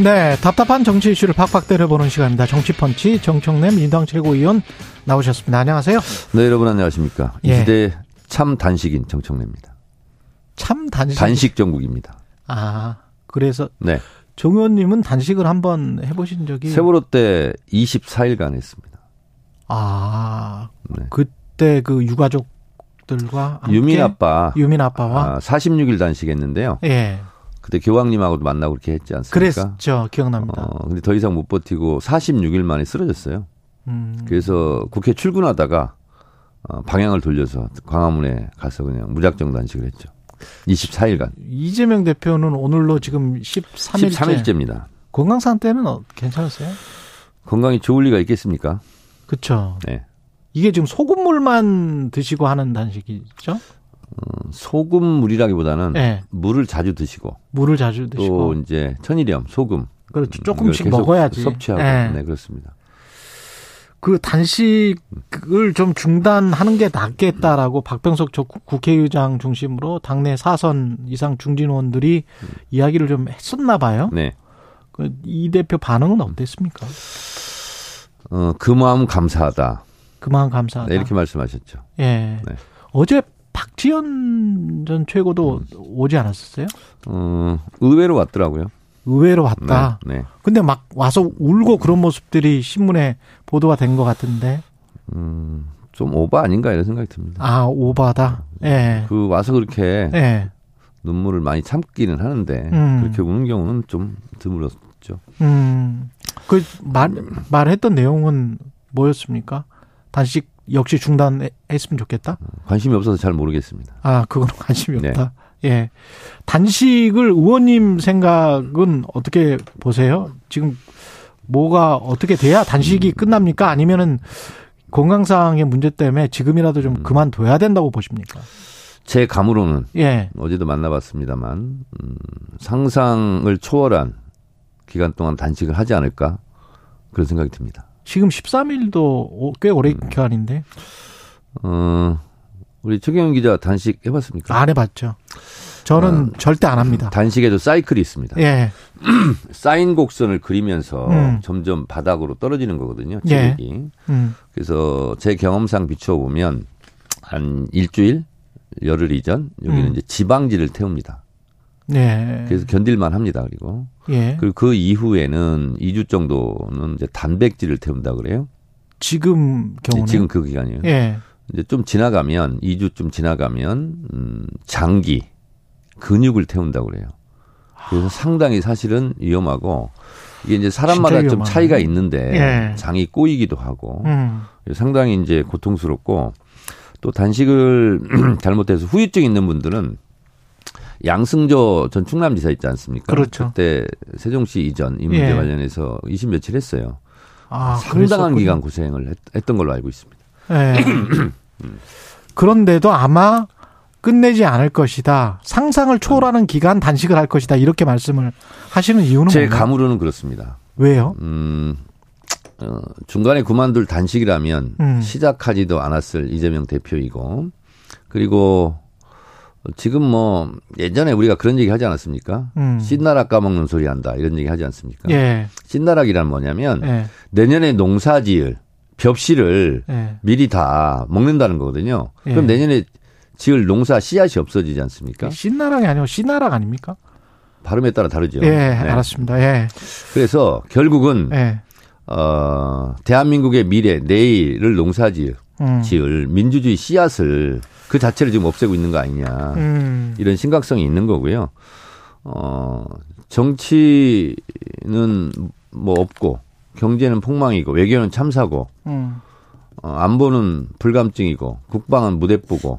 네, 답답한 정치 이슈를 팍팍 때려보는 시간입니다. 정치펀치 정청래 민당 최고위원 나오셨습니다. 안녕하세요. 네, 여러분 안녕하십니까. 이 예. 시대 참 단식인 정청래입니다. 참 단식. 단식 전국입니다. 아, 그래서 네. 정 의원님은 단식을 한번 해보신 적이 세월호 때 24일간 했습니다. 아, 네. 그때 그 유가족들과 함께 유민 아빠 유민 아빠와 아, 46일 단식했는데요. 예, 그때 교황님하고도 만나고 그렇게 했지 않습니까? 그랬죠. 기억납니다. 어, 근데 더 이상 못 버티고 46일 만에 쓰러졌어요. 음, 그래서 국회 출근하다가 어, 방향을 돌려서 광화문에 가서 그냥 무작정 단식을 했죠. 24일간. 이재명 대표는 오늘로 지금 13일째. 13일째입니다. 건강 상태는 어, 괜찮으세요? 건강이 좋을 리가 있겠습니까? 그렇죠. 네. 이게 지금 소금물만 드시고 하는 단식이죠? 소금 물이라기보다는 네. 물을 자주 드시고 물을 자주 또 드시고. 이제 천일염, 소금 그렇죠. 음, 조금씩 먹어야지. 섭취하고 예. 네 그렇습니다. 그 단식을 좀 중단하는 게 낫겠다라고 박병석 저 국- 국회의장 중심으로 당내 사선 이상 중진 의원들이 이야기를 좀 했었나 봐요. 네, 그이 대표 반응은 어땠습니까? 어, 그 마음 감사하다. 그만 감사하다. 네, 이렇게 말씀하셨죠. 예. 네. 어제 박지원 전 최고도 오지 않았었어요? 어, 의외로 왔더라고요. 의외로 왔다. 네, 네. 근데 막 와서 울고 그런 모습들이 신문에 보도가 된 것 같은데. 음, 좀 오바 아닌가 이런 생각이 듭니다. 아, 오바다. 예. 그 와서 그렇게 예. 눈물을 많이 참기는 하는데 음. 그렇게 우는 경우는 좀 드물었죠. 음. 그 말, 말했던 내용은 뭐였습니까? 단식 역시 중단했으면 좋겠다? 관심이 없어서 잘 모르겠습니다. 아, 그건 관심이 네. 없다. 예. 단식을 의원님 생각은 어떻게 보세요? 지금 뭐가 어떻게 돼야 단식이 끝납니까? 아니면은 건강상의 문제 때문에 지금이라도 좀 그만둬야 된다고 보십니까? 제 감으로는 예. 어제도 만나봤습니다만 음, 상상을 초월한 기간 동안 단식을 하지 않을까 그런 생각이 듭니다. 지금 13일도 꽤 오래 기간인데 어, 우리 최경영 기자 단식 해봤습니까? 안 해봤죠. 저는 절대 안 합니다. 단식에도 사이클이 있습니다. 예. 사인 곡선을 그리면서 음. 점점 바닥으로 떨어지는 거거든요. 예. 체력이. 음. 그래서 제 경험상 비춰보면 한 일주일 열흘 이전 여기는 음. 이제 지방지를 태웁니다. 예. 그래서 견딜만 합니다. 그리고 예. 그리고 그 이후에는 2주 정도는 이제 단백질을 태운다 그래요. 지금 경우는 지금 그 기간이에요. 예. 이제 좀 지나가면 2주쯤 지나가면 음, 장기 근육을 태운다 그래요. 그래서 상당히 사실은 위험하고 이게 이제 사람마다 좀. 차이가 있는데 예. 장이 꼬이기도 하고 음. 상당히 이제 고통스럽고 또 단식을 잘못해서 후유증 있는 분들은 양승조 전 충남지사 있지 않습니까? 그렇죠. 그때 세종시 이전 이 문제 예. 관련해서 20 며칠 했어요. 아, 상당한 그랬었군요. 기간 고생을 했, 던 걸로 알고 있습니다. 예. 그런데도 아마 끝내지 않을 것이다. 상상을 초월하는 기간 단식을 할 것이다. 이렇게 말씀을 하시는 이유는 제 뭔가요? 감으로는 그렇습니다. 왜요? 음, 어, 중간에 그만둘 단식이라면 음. 시작하지도 않았을 이재명 대표이고 그리고 지금 뭐 예전에 우리가 그런 얘기 하지 않았습니까? 음. 신나락 까먹는 소리 한다 이런 얘기 하지 않습니까? 예. 신나락이란 뭐냐면 예. 내년에 농사지을 벽씨를 예. 미리 다 먹는다는 거거든요. 예. 그럼 내년에 지을 농사 씨앗이 없어지지 않습니까? 신나락이 아니고 신나락 아닙니까? 발음에 따라 다르죠. 예, 네. 알았습니다. 예. 그래서 결국은 예. 어, 대한민국의 미래, 내일을 농사지을 음. 지을 민주주의 씨앗을 그 자체를 지금 없애고 있는 거 아니냐. 음. 이런 심각성이 있는 거고요. 어, 정치는 뭐 없고 경제는 폭망이고 외교는 참사고 음. 어, 안보는 불감증이고 국방은 무대뽀고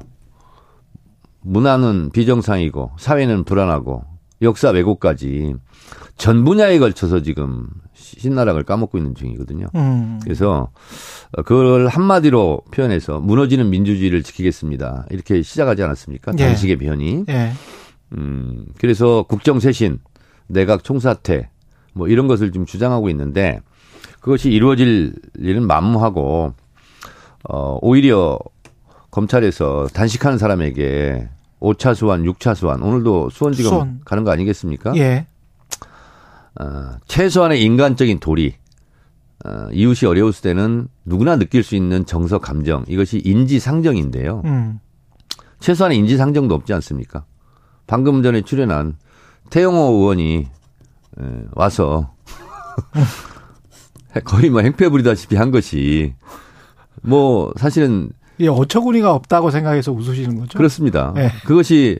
문화는 비정상이고 사회는 불안하고 역사 왜곡까지 전 분야에 걸쳐서 지금 신나락을 까먹고 있는 중이거든요. 음. 그래서 그걸 한마디로 표현해서 무너지는 민주주의를 지키겠습니다. 이렇게 시작하지 않았습니까? 예. 단식의 변이. 예. 음, 그래서 국정쇄신, 내각 총사퇴, 뭐 이런 것을 좀 주장하고 있는데 그것이 이루어질 일은 만무하고, 어, 오히려 검찰에서 단식하는 사람에게 5차 수환, 6차 수환, 오늘도 수원지검 수원. 가는 거 아니겠습니까? 예. 어, 최소한의 인간적인 도리, 어, 이웃이 어려웠을 때는 누구나 느낄 수 있는 정서, 감정, 이것이 인지상정인데요. 음. 최소한의 인지상정도 없지 않습니까? 방금 전에 출연한 태영호 의원이 에, 와서 거의 뭐 행패 부리다시피 한 것이 뭐 사실은 예, 어처구니가 없다고 생각해서 웃으시는 거죠? 그렇습니다. 네. 그것이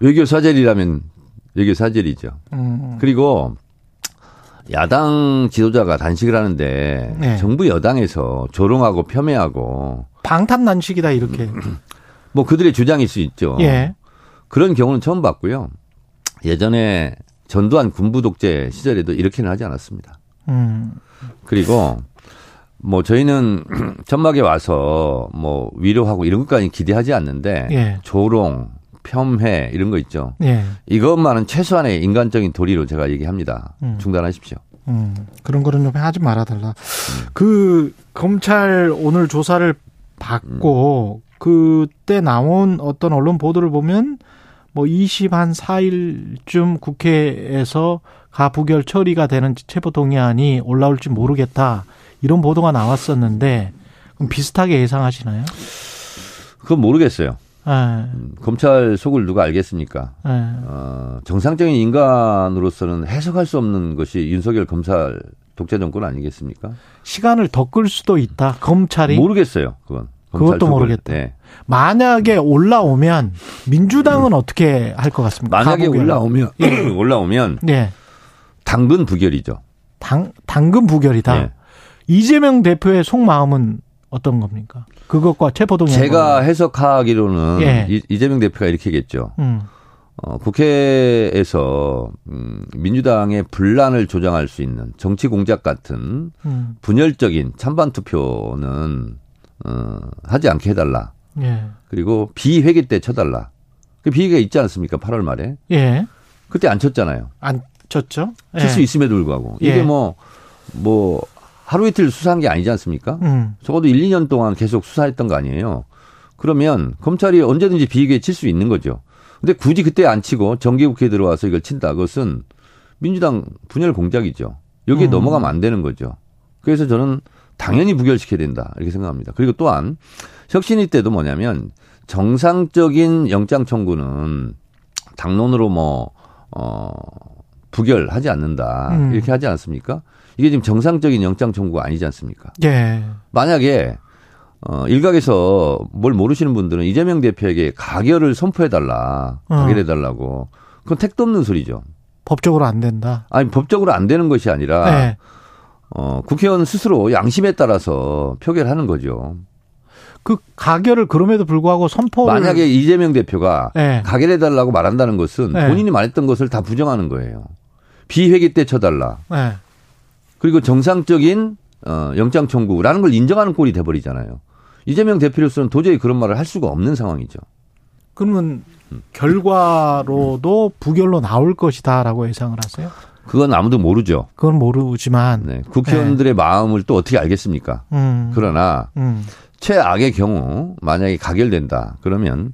외교 사절이라면 외교 사절이죠. 음. 그리고 야당 지도자가 단식을 하는데 네. 정부 여당에서 조롱하고 폄훼하고 방탄난식이다 이렇게. 뭐 그들의 주장일 수 있죠. 예. 그런 경우는 처음 봤고요. 예전에 전두환 군부 독재 시절에도 이렇게는 하지 않았습니다. 음. 그리고 뭐 저희는 전막에 와서 뭐 위로하고 이런 것까지 기대하지 않는데 예. 조롱, 폄훼 이런 거 있죠. 예. 이것만은 최소한의 인간적인 도리로 제가 얘기합니다. 음. 중단하십시오. 음, 그런 거는 좀 하지 말아달라. 그 검찰 오늘 조사를 받고 그때 나온 어떤 언론 보도를 보면 뭐 20 한 4일쯤 국회에서 가부결 처리가 되는 체포 동의안이 올라올지 모르겠다 이런 보도가 나왔었는데 그럼 비슷하게 예상하시나요? 그건 모르겠어요. 예, 검찰 속을 누가 알겠습니까? 예. 어, 정상적인 인간으로서는 해석할 수 없는 것이 윤석열 검찰 독재 정권 아니겠습니까? 시간을 더 끌 수도 있다. 검찰이 모르겠어요. 그건. 그것도. 모르겠다. 네. 만약에 올라오면 민주당은 어떻게 할 것 같습니까? 만약에 가부결. 올라오면 올라오면 네. 당근 부결이죠. 당, 당근 부결이다. 네. 이재명 대표의 속마음은 어떤 겁니까? 그것과 체포동의안. 제가 해석하기로는 예. 이- 이재명 대표가 이렇게 했겠죠. 음, 어, 국회에서 음, 민주당의 분란을 조장할 수 있는 정치 공작 같은 음, 분열적인 찬반 투표는 어, 하지 않게 해달라. 예. 그리고 비회기 때 쳐달라. 그 비회가 있지 않습니까? 8월 말에 예. 그때 안 쳤잖아요. 안 쳤죠? 예. 칠수 있음에도 불구하고 이게 예. 뭐뭐 하루 이틀 수사한 게 아니지 않습니까? 음, 적어도 1, 2년 동안 계속 수사했던 거 아니에요. 그러면 검찰이 언제든지 비위에 칠 수 있는 거죠. 근데 굳이 그때 안 치고 정기국회에 들어와서 이걸 친다. 그것은 민주당 분열 공작이죠. 여기에 음. 넘어가면 안 되는 거죠. 그래서 저는 당연히 부결시켜야 된다. 이렇게 생각합니다. 그리고 또한 혁신위 때도 뭐냐면 정상적인 영장 청구는 당론으로 뭐, 어, 부결하지 않는다. 음. 이렇게 하지 않습니까? 이게 지금 정상적인 영장 청구가 아니지 않습니까? 예. 만약에 어 일각에서 뭘 모르시는 분들은 이재명 대표에게 가결을 선포해 달라. 어. 가결해 달라고. 그건 택도 없는 소리죠. 법적으로 안 된다. 아니 법적으로 안 되는 것이 아니라 예. 어 국회의원 스스로 양심에 따라서 표결하는 거죠. 그 가결을 그럼에도 불구하고 선포를 만약에 이재명 대표가 예. 가결해 달라고 말한다는 것은 네. 본인이 말했던 것을 다 부정하는 거예요. 비회기 때 쳐달라. 예. 그리고 정상적인 어, 영장 청구라는 걸 인정하는 꼴이 돼버리잖아요. 이재명 대표로서는 도저히 그런 말을 할 수가 없는 상황이죠. 그러면 음. 결과로도 부결로 나올 것이다라고 예상을 하세요? 그건 아무도 모르죠. 그건 모르지만 네. 국회의원들의 마음을 또 어떻게 알겠습니까? 음. 그러나 음. 최악의 경우 만약에 가결된다. 그러면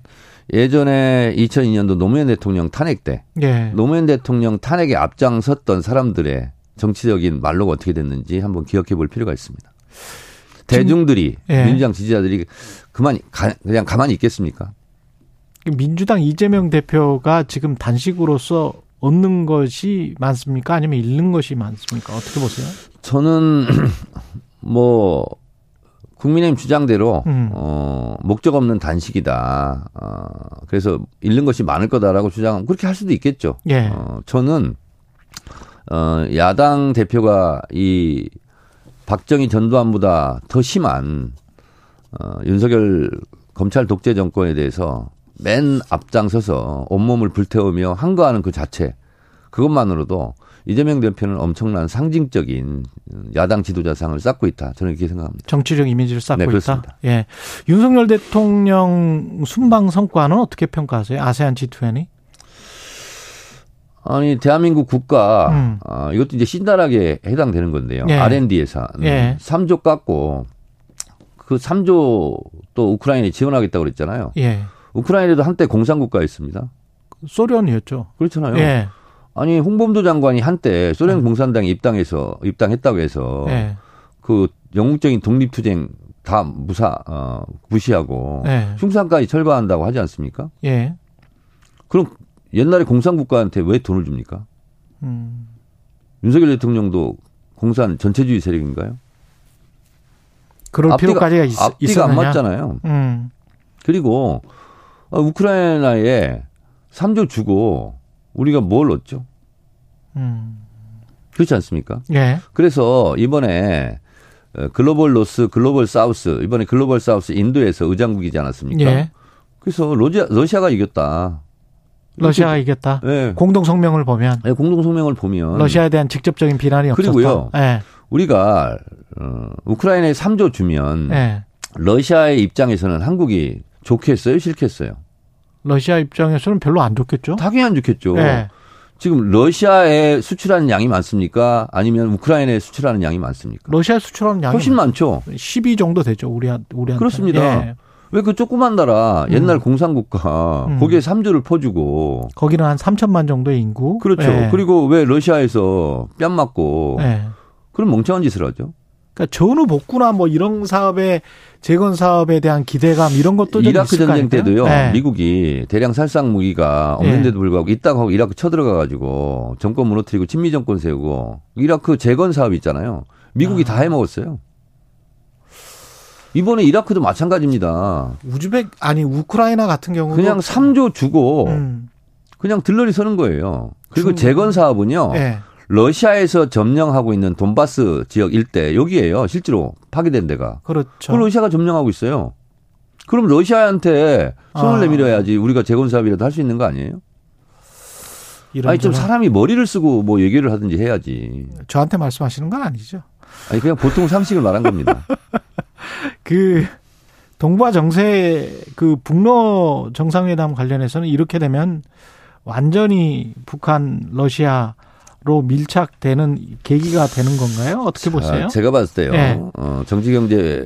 예전에 2002년도 노무현 대통령 탄핵 때 예. 노무현 대통령 탄핵에 앞장섰던 사람들의 정치적인 말로가 어떻게 됐는지 한번 기억해 볼 필요가 있습니다. 대중들이 예. 민주당 지지자들이 그만 가, 그냥 가만히 있겠습니까? 민주당 이재명 대표가 지금 단식으로서 얻는 것이 많습니까? 아니면 잃는 것이 많습니까? 어떻게 보세요? 저는 뭐 국민의힘 주장대로 음. 어 목적 없는 단식이다. 어 그래서 잃는 것이 많을 거다라고 주장하면 그렇게 할 수도 있겠죠. 예. 어 저는 어 야당 대표가 이 박정희 전두환보다 더 심한 어 윤석열 검찰 독재 정권에 대해서 맨 앞장서서 온몸을 불태우며 항거하는 그 자체 그것만으로도 이재명 대표는 엄청난 상징적인 야당 지도자상을 쌓고 있다. 저는 이렇게 생각합니다. 정치적 이미지를 쌓고 네, 있다. 그렇습니다. 예. 윤석열 대통령 순방 성과는 어떻게 평가하세요? 아세안 G20? 아니 대한민국 국가 음. 아, 이것도 이제 신랄하게 해당되는 건데요. 예. R&D 예산 예. 3조 깎고 그 3조 또 우크라이나에 지원하겠다고 그랬잖아요. 예. 우크라이나도 한때 공산국가였습니다. 소련이었죠. 그렇잖아요. 예. 아니 홍범도 장관이 한때 소련 공산당에 입당해서 입당했다고 해서 예. 그 영국적인 독립투쟁 다 무사 어, 무시하고 예. 흉산까지 철거한다고 하지 않습니까? 예. 그럼 옛날에 공산국가한테 왜 돈을 줍니까? 음. 윤석열 대통령도 공산 전체주의 세력인가요? 그럴 필요까지가 있, 앞뒤가 있었느냐? 안 맞잖아요. 음. 그리고 어, 우크라이나에 3조 주고 우리가 뭘 얻죠? 음. 그렇지 않습니까? 예. 그래서 이번에 어, 글로벌 노스, 글로벌 사우스 이번에 글로벌 사우스 인도에서 의장국이지 않았습니까? 예. 그래서 러시아, 러시아가 이겼다. 러시아가 이겼다. 네. 공동 성명을 보면 네, 공동 성명을 보면 러시아에 대한 직접적인 비난이 없었다. 그리고요. 예. 우리가 어, 우크라이나에 3조 주면 예. 러시아의 입장에서는 한국이 좋겠어요, 싫겠어요? 러시아 입장에서는 별로 안 좋겠죠. 당연히 안 좋겠죠. 예. 지금 러시아에 수출하는 양이 많습니까? 아니면 우크라이나에 수출하는 양이 많습니까? 러시아 수출하는 양이 훨씬 많죠. 12 정도 되죠. 우리 우리한테. 그렇습니다. 예. 왜 그 조그만 나라 옛날 공산국가 음. 거기에 3조를 퍼주고 거기는 한 3천만 정도의 인구. 그렇죠. 예. 그리고 왜 러시아에서 뺨 맞고 예. 그런 멍청한 짓을 하죠. 그러니까 전후 복구나 뭐 이런 사업에 재건 사업에 대한 기대감 이런 것도 좀 이라크 전쟁? 때도요. 예. 미국이 대량 살상 무기가 없는데도 불구하고 있다고 하고 이라크 쳐들어가 가지고 정권 무너뜨리고 친미 정권 세우고 이라크 재건 사업 있잖아요. 미국이 아. 다 해먹었어요. 이번에 이라크도 마찬가지입니다. 우즈벡 아니 우크라이나 같은 경우도 그냥 3조 주고 음. 그냥 들러리 서는 거예요. 그리고 중- 재건 사업은요. 예. 러시아에서 점령하고 있는 돈바스 지역 일대 여기에요. 실제로 파괴된 데가. 그렇죠. 그걸 러시아가 점령하고 있어요. 그럼 러시아한테 손을 아. 내밀어야지 우리가 재건 사업이라도 할 수 있는 거 아니에요? 이런 아니 좀 사람이 머리를 쓰고 뭐 얘기를 하든지 해야지. 저한테 말씀하시는 건 아니죠. 아니 그냥 보통 상식을 말한 겁니다. 그 동북아 정세 그 북러 정상회담 관련해서는 이렇게 되면 완전히 북한 러시아로 밀착되는 계기가 되는 건가요? 어떻게 보세요? 아, 제가 봤을 때요. 예. 어, 정치, 경제,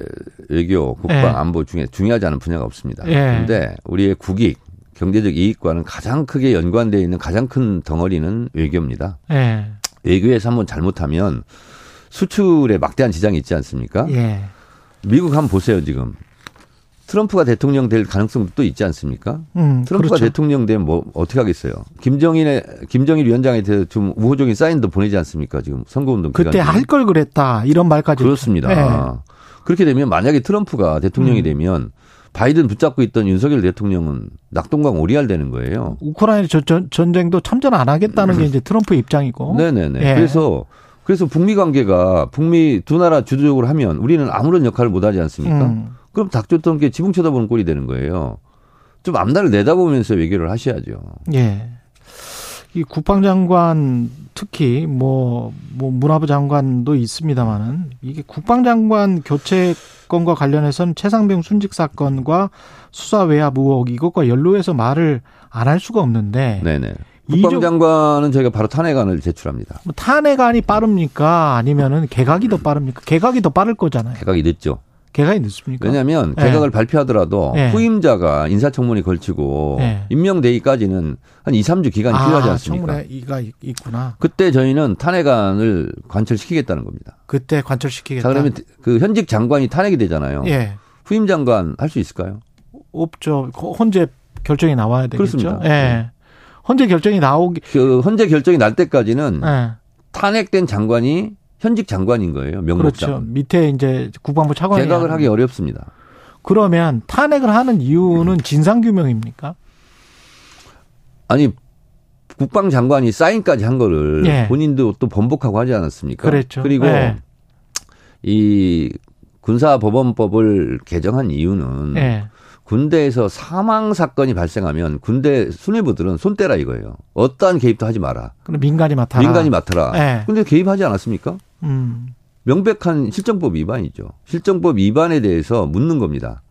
외교, 국방, 예. 안보 중에 중요하지 않은 분야가 없습니다. 예. 그런데 우리의 국익, 경제적 이익과는 가장 크게 연관되어 있는 가장 큰 덩어리는 외교입니다. 예. 외교에서 한번 잘못하면 수출에 막대한 지장이 있지 않습니까? 예. 미국 한번 보세요, 지금. 트럼프가 대통령 될 가능성도 또 있지 않습니까? 음, 트럼프가 그렇죠. 대통령 되면 뭐 어떻게 하겠어요? 김정인의 김정일 위원장에 대해서 좀 우호적인 사인도 보내지 않습니까? 지금 선거운동 그때. 할 걸 그랬다 이런 말까지 그렇습니다. 예. 그렇게 되면 만약에 트럼프가 대통령이 음. 되면 바이든 붙잡고 있던 윤석열 대통령은 낙동강 오리알 되는 거예요. 우크라이나 저- 전- 전쟁도 참전 안 하겠다는 게 이제 트럼프 입장이고. 음. 네네네. 예. 그래서 그래서 북미 관계가 북미 두 나라 주도적으로 하면 우리는 아무런 역할을 못 하지 않습니까? 음. 그럼 닥쳤던 게 지붕 쳐다보는 꼴이 되는 거예요. 좀 앞날을 내다보면서 외교를 하셔야죠. 예. 이 국방장관 특히 뭐, 뭐 문화부 장관도 있습니다만은 이게 국방장관 교체 건과 관련해서는 최상병 순직 사건과 수사 외압 의혹 이것과 연루해서 말을 안 할 수가 없는데 네네. 국방장관은 저희가 바로 탄핵안을 제출합니다. 뭐 탄핵안이 빠릅니까 아니면은 개각이 더 빠릅니까? 개각이 더 빠를 거잖아요. 개각이 늦죠. 개각이 늦습니까? 왜냐하면 예. 개각을 발표하더라도 예. 후임자가 인사청문회 걸치고 예. 임명되기까지는 한 2, 3주 기간이 필요하지 않습니까? 청문회 이가 있- 있구나. 그때 저희는 탄핵안을 관철시키겠다는 겁니다. 그때 관철시키겠다. 자, 그러면 그 현직 장관이 탄핵이 되잖아요. 예. 후임 장관 할 수 있을까요? 없죠. 그 헌재 결정이 나와야 되겠죠. 그렇습니다. 예. 헌재 결정이 나오기 그 헌재 결정이 날 때까지는 예. 탄핵된 장관이 현직 장관인 거예요. 그렇죠. 명목장. 밑에 이제 국방부 차관이 개각을 하기 어렵습니다. 그러면 탄핵을 하는 이유는 진상 규명입니까? 아니 국방장관이 사인까지 한 거를 예. 본인도 또 번복하고 하지 않았습니까? 그랬죠. 그리고 예. 이 군사법원법을 개정한 이유는 예. 군대에서 사망 사건이 발생하면 군대 수뇌부들은 손 떼라 이거예요. 어떠한 개입도 하지 마라. 그럼 민간이 맡아라. 민간이 맡아라. 네. 근데 개입하지 않았습니까? 음. 명백한 실정법 위반이죠. 실정법 위반에 대해서 묻는 겁니다.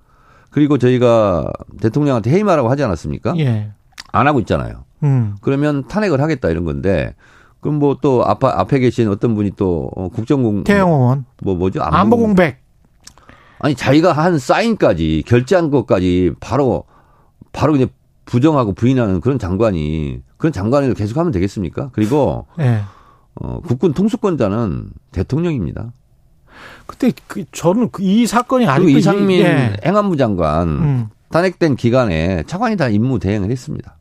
그리고 저희가 대통령한테 해임하라고 하지 않았습니까? 예. 안 하고 있잖아요. 음. 그러면 탄핵을 하겠다 이런 건데 그럼 뭐 또 앞에 앞에 계신 어떤 분이 또 어, 국정공 태영 의원 뭐 뭐죠 안보 공백. 아니 자기가 한 사인까지 결제한 것까지 바로 바로 그냥 부정하고 부인하는 그런 장관이 그런 장관을 계속하면 되겠습니까? 그리고 예. 어, 국군 통수권자는 대통령입니다. 그때 그 저는 그이 사건이 그리고 아직도 이상민 이- 예. 행안부 장관 음. 탄핵된 기간에 차관이 다 임무 대행을 했습니다.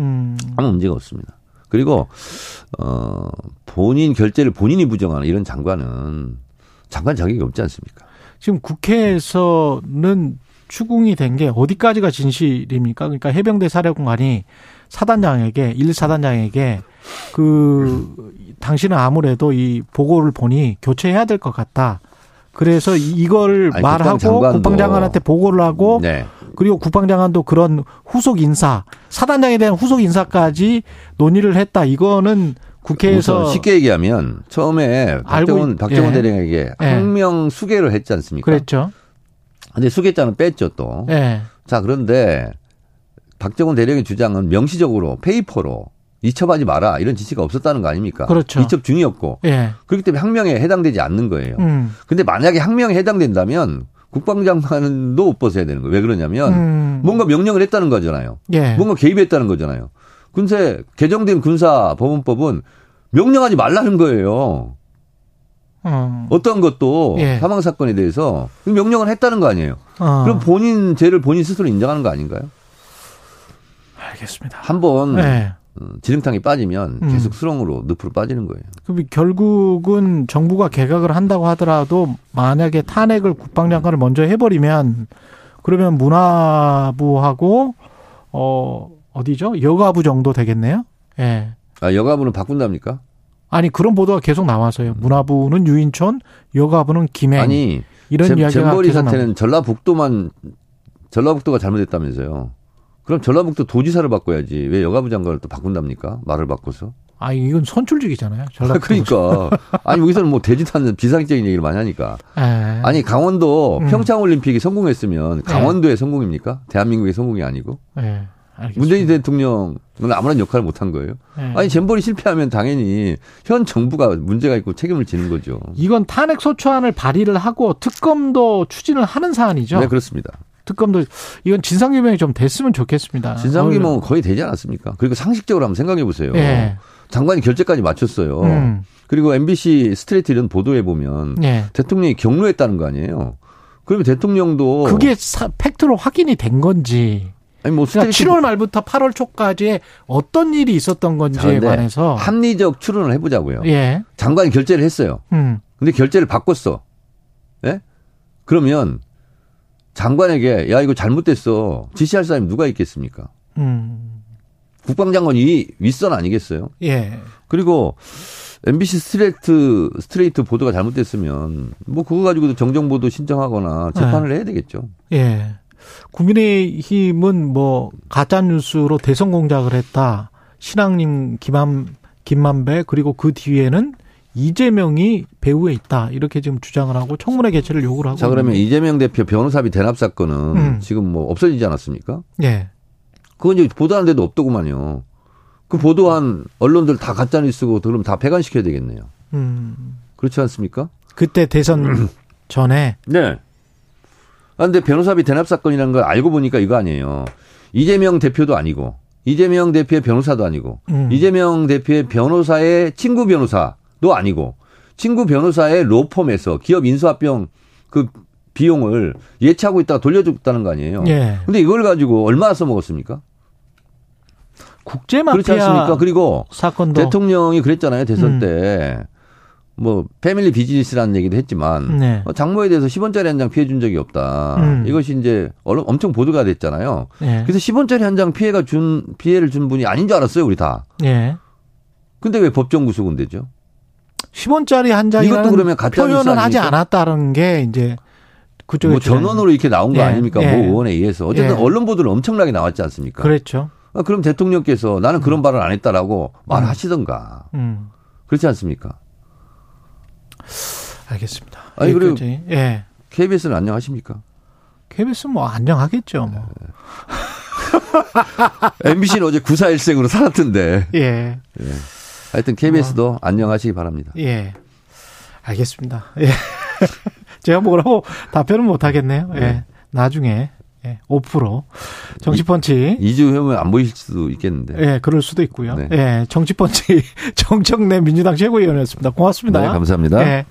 음. 아무 문제가 없습니다. 그리고 어 본인 결재를 본인이 부정하는 이런 장관은 장관 자격이 없지 않습니까? 지금 국회에서는 추궁이 된 게 어디까지가 진실입니까? 그러니까 해병대 사령관이 사단장에게 일 사단장에게 그 당신은 아무래도 이 보고를 보니 교체해야 될 것 같다. 그래서 이- 이걸 아니, 말하고 국방장관도- 국방장관한테 보고를 하고 네. 그리고 국방장관도 그런 후속 인사 사단장에 대한 후속 인사까지 논의를 했다. 이거는 국회에서 쉽게 얘기하면 처음에 박정원 있- 박정원 예. 대령에게 예. 항명 수계를 했지 않습니까? 그랬죠. 근데 수계자는 뺐죠 또. 예. 자 그런데 박정원 대령의 주장은 명시적으로 페이퍼로 이첩하지 마라 이런 지시가 없었다는 거 아닙니까? 그렇죠. 이첩 중이었고 예. 그렇기 때문에 항명에 해당되지 않는 거예요. 음. 근데 만약에 항명에 해당된다면 국방장관도 못 벗어야 되는 거예요. 왜 그러냐면 음. 뭔가 명령을 했다는 거잖아요. 예. 뭔가 개입했다는 거잖아요. 군세 개정된 군사 법원법은 명령하지 말라는 거예요. 어. 어떤 것도 예. 사망 사건에 대해서 명령을 했다는 거 아니에요. 어. 그럼 본인 죄를 본인 스스로 인정하는 거 아닌가요? 알겠습니다. 한번 네. 어, 지름탕에 빠지면 음. 계속 수렁으로 늪으로 빠지는 거예요. 그럼 결국은 정부가 개각을 한다고 하더라도 만약에 탄핵을 국방장관을 먼저 해버리면 그러면 문화부하고 어 어디죠 여가부 정도 되겠네요. 예. 아, 여가부는 바꾼답니까? 아니 그런 보도가 계속 나와서요. 문화부는 유인촌, 여가부는 김행 아니 이런 잼- 이야기가 잼버리. 사태는 전라북도만 전라북도가 잘못했다면서요. 그럼 전라북도 도지사를 바꿔야지 왜 여가부 장관을 또 바꾼답니까? 말을 바꿔서. 아 이건 선출직이잖아요. 아, 전라북도. 그러니까 아니 여기서는 뭐 되지도 않는 비상적인 얘기를 많이 하니까. 예. 아니 강원도 음. 평창 올림픽이 성공했으면 강원도의 성공입니까? 대한민국의 성공이 아니고 예. 알겠습니다. 문재인 대통령은 아무런 역할을 못한 거예요. 예. 아니 잼버리 실패하면 당연히 현 정부가 문제가 있고 책임을 지는 거죠. 이건 탄핵 소추안을 발의를 하고 특검도 추진을 하는 사안이죠. 네 그렇습니다. 특검도 이건 진상규명이 좀 됐으면 좋겠습니다. 진상규명은 거의 되지 않았습니까? 그리고 상식적으로 한번 생각해 보세요. 예. 장관이 결재까지 마쳤어요. 음. 그리고 MBC 스트레이트 이런 보도해 보면 예. 대통령이 격노했다는 거 아니에요. 그러면 대통령도 그게 사- fact로 확인이 된 건지. 아니 뭐 그러니까 스트레이트 7월 말부터 8월 초까지 어떤 일이 있었던 자, 건지에 근데 관해서 합리적 추론을 해보자고요. 예. 장관이 결재를 했어요. 음. 근데 결재를 바꿨어. 예? 그러면 장관에게 야 이거 잘못됐어 지시할 사람이 누가 있겠습니까? 음. 국방장관의 윗선 아니겠어요? 예. 그리고 MBC 스트레이트 스트레이트 보도가 잘못됐으면 뭐 그거 가지고도 정정 보도 신청하거나 재판을 네. 해야 되겠죠. 예. 국민의힘은 뭐 가짜 뉴스로 대선 공작을 했다. 신앙님 김한 김만배 그리고 그 뒤에는 이재명이 배후에 있다. 이렇게 지금 주장을 하고 청문회 개최를 요구를 하고 자 그러면 있는데. 이재명 대표 변호사비 대납 사건은 음. 지금 뭐 없어지지 않았습니까? 예. 그건 이제 보도하는 데도 없더구만요. 그 보도한 언론들 다 가짜 뉴스고 그럼 다 폐간시켜야 되겠네요. 음. 그렇지 않습니까? 그때 대선 전에 네. 아, 근데 변호사비 대납 사건이라는 걸 알고 보니까 이거 아니에요. 이재명 대표도 아니고, 이재명 대표의 변호사도 아니고, 음. 이재명 대표의 변호사의 친구 변호사도 아니고, 친구 변호사의 로펌에서 기업 인수합병 그 비용을 예치하고 있다가 돌려줬다는 거 아니에요. 예. 근데 이걸 가지고 얼마나 써먹었습니까? 국제 그렇지 마피아 않습니까? 그리고 사건도 대통령이 그랬잖아요. 대선 음. 때. 뭐 패밀리 비즈니스라는 얘기도 했지만 네. 어, 장모에 대해서 10원짜리 한 장 피해 준 적이 없다. 음. 이것이 이제 얼- 엄청 보도가 됐잖아요. 예. 그래서 10원짜리 한 장 피해가 준 피해를 준 분이 아닌 줄 알았어요, 우리 다. 예. 근데 왜 법정 구속은 되죠? 10원짜리 한 이것도 장이라는 그러면 가짜 표현은 하지? 않았다는 게 이제 그쪽에 뭐 전원으로 이렇게 나온 거 예, 아닙니까? 예. 모 의원에 의해서. 어쨌든 예. 언론 보도는 엄청나게 나왔지 않습니까? 그랬죠. 아, 그럼 대통령께서 나는 그런 발언 안 했다라고 말하시던가. 음. 그렇지 않습니까? 알겠습니다. 아니, 그리고-. 예. KBS는 안녕하십니까? KBS 뭐 안녕하겠죠. 뭐. MBC는 어제 구사일생으로 살았던데. 예. 하여튼 KBS도 안녕하시기 바랍니다. 예. 알겠습니다. 예. 제가 뭐라고 답변은 못 하겠네요. 예. 네. 나중에 예. 5% 정치펀치 2주 후면 안 보이실 수도 있겠는데. 예, 그럴 수도 있고요. 네. 예, 정치펀치 정청래 민주당 최고위원이었습니다. 고맙습니다. 네, 감사합니다. 예.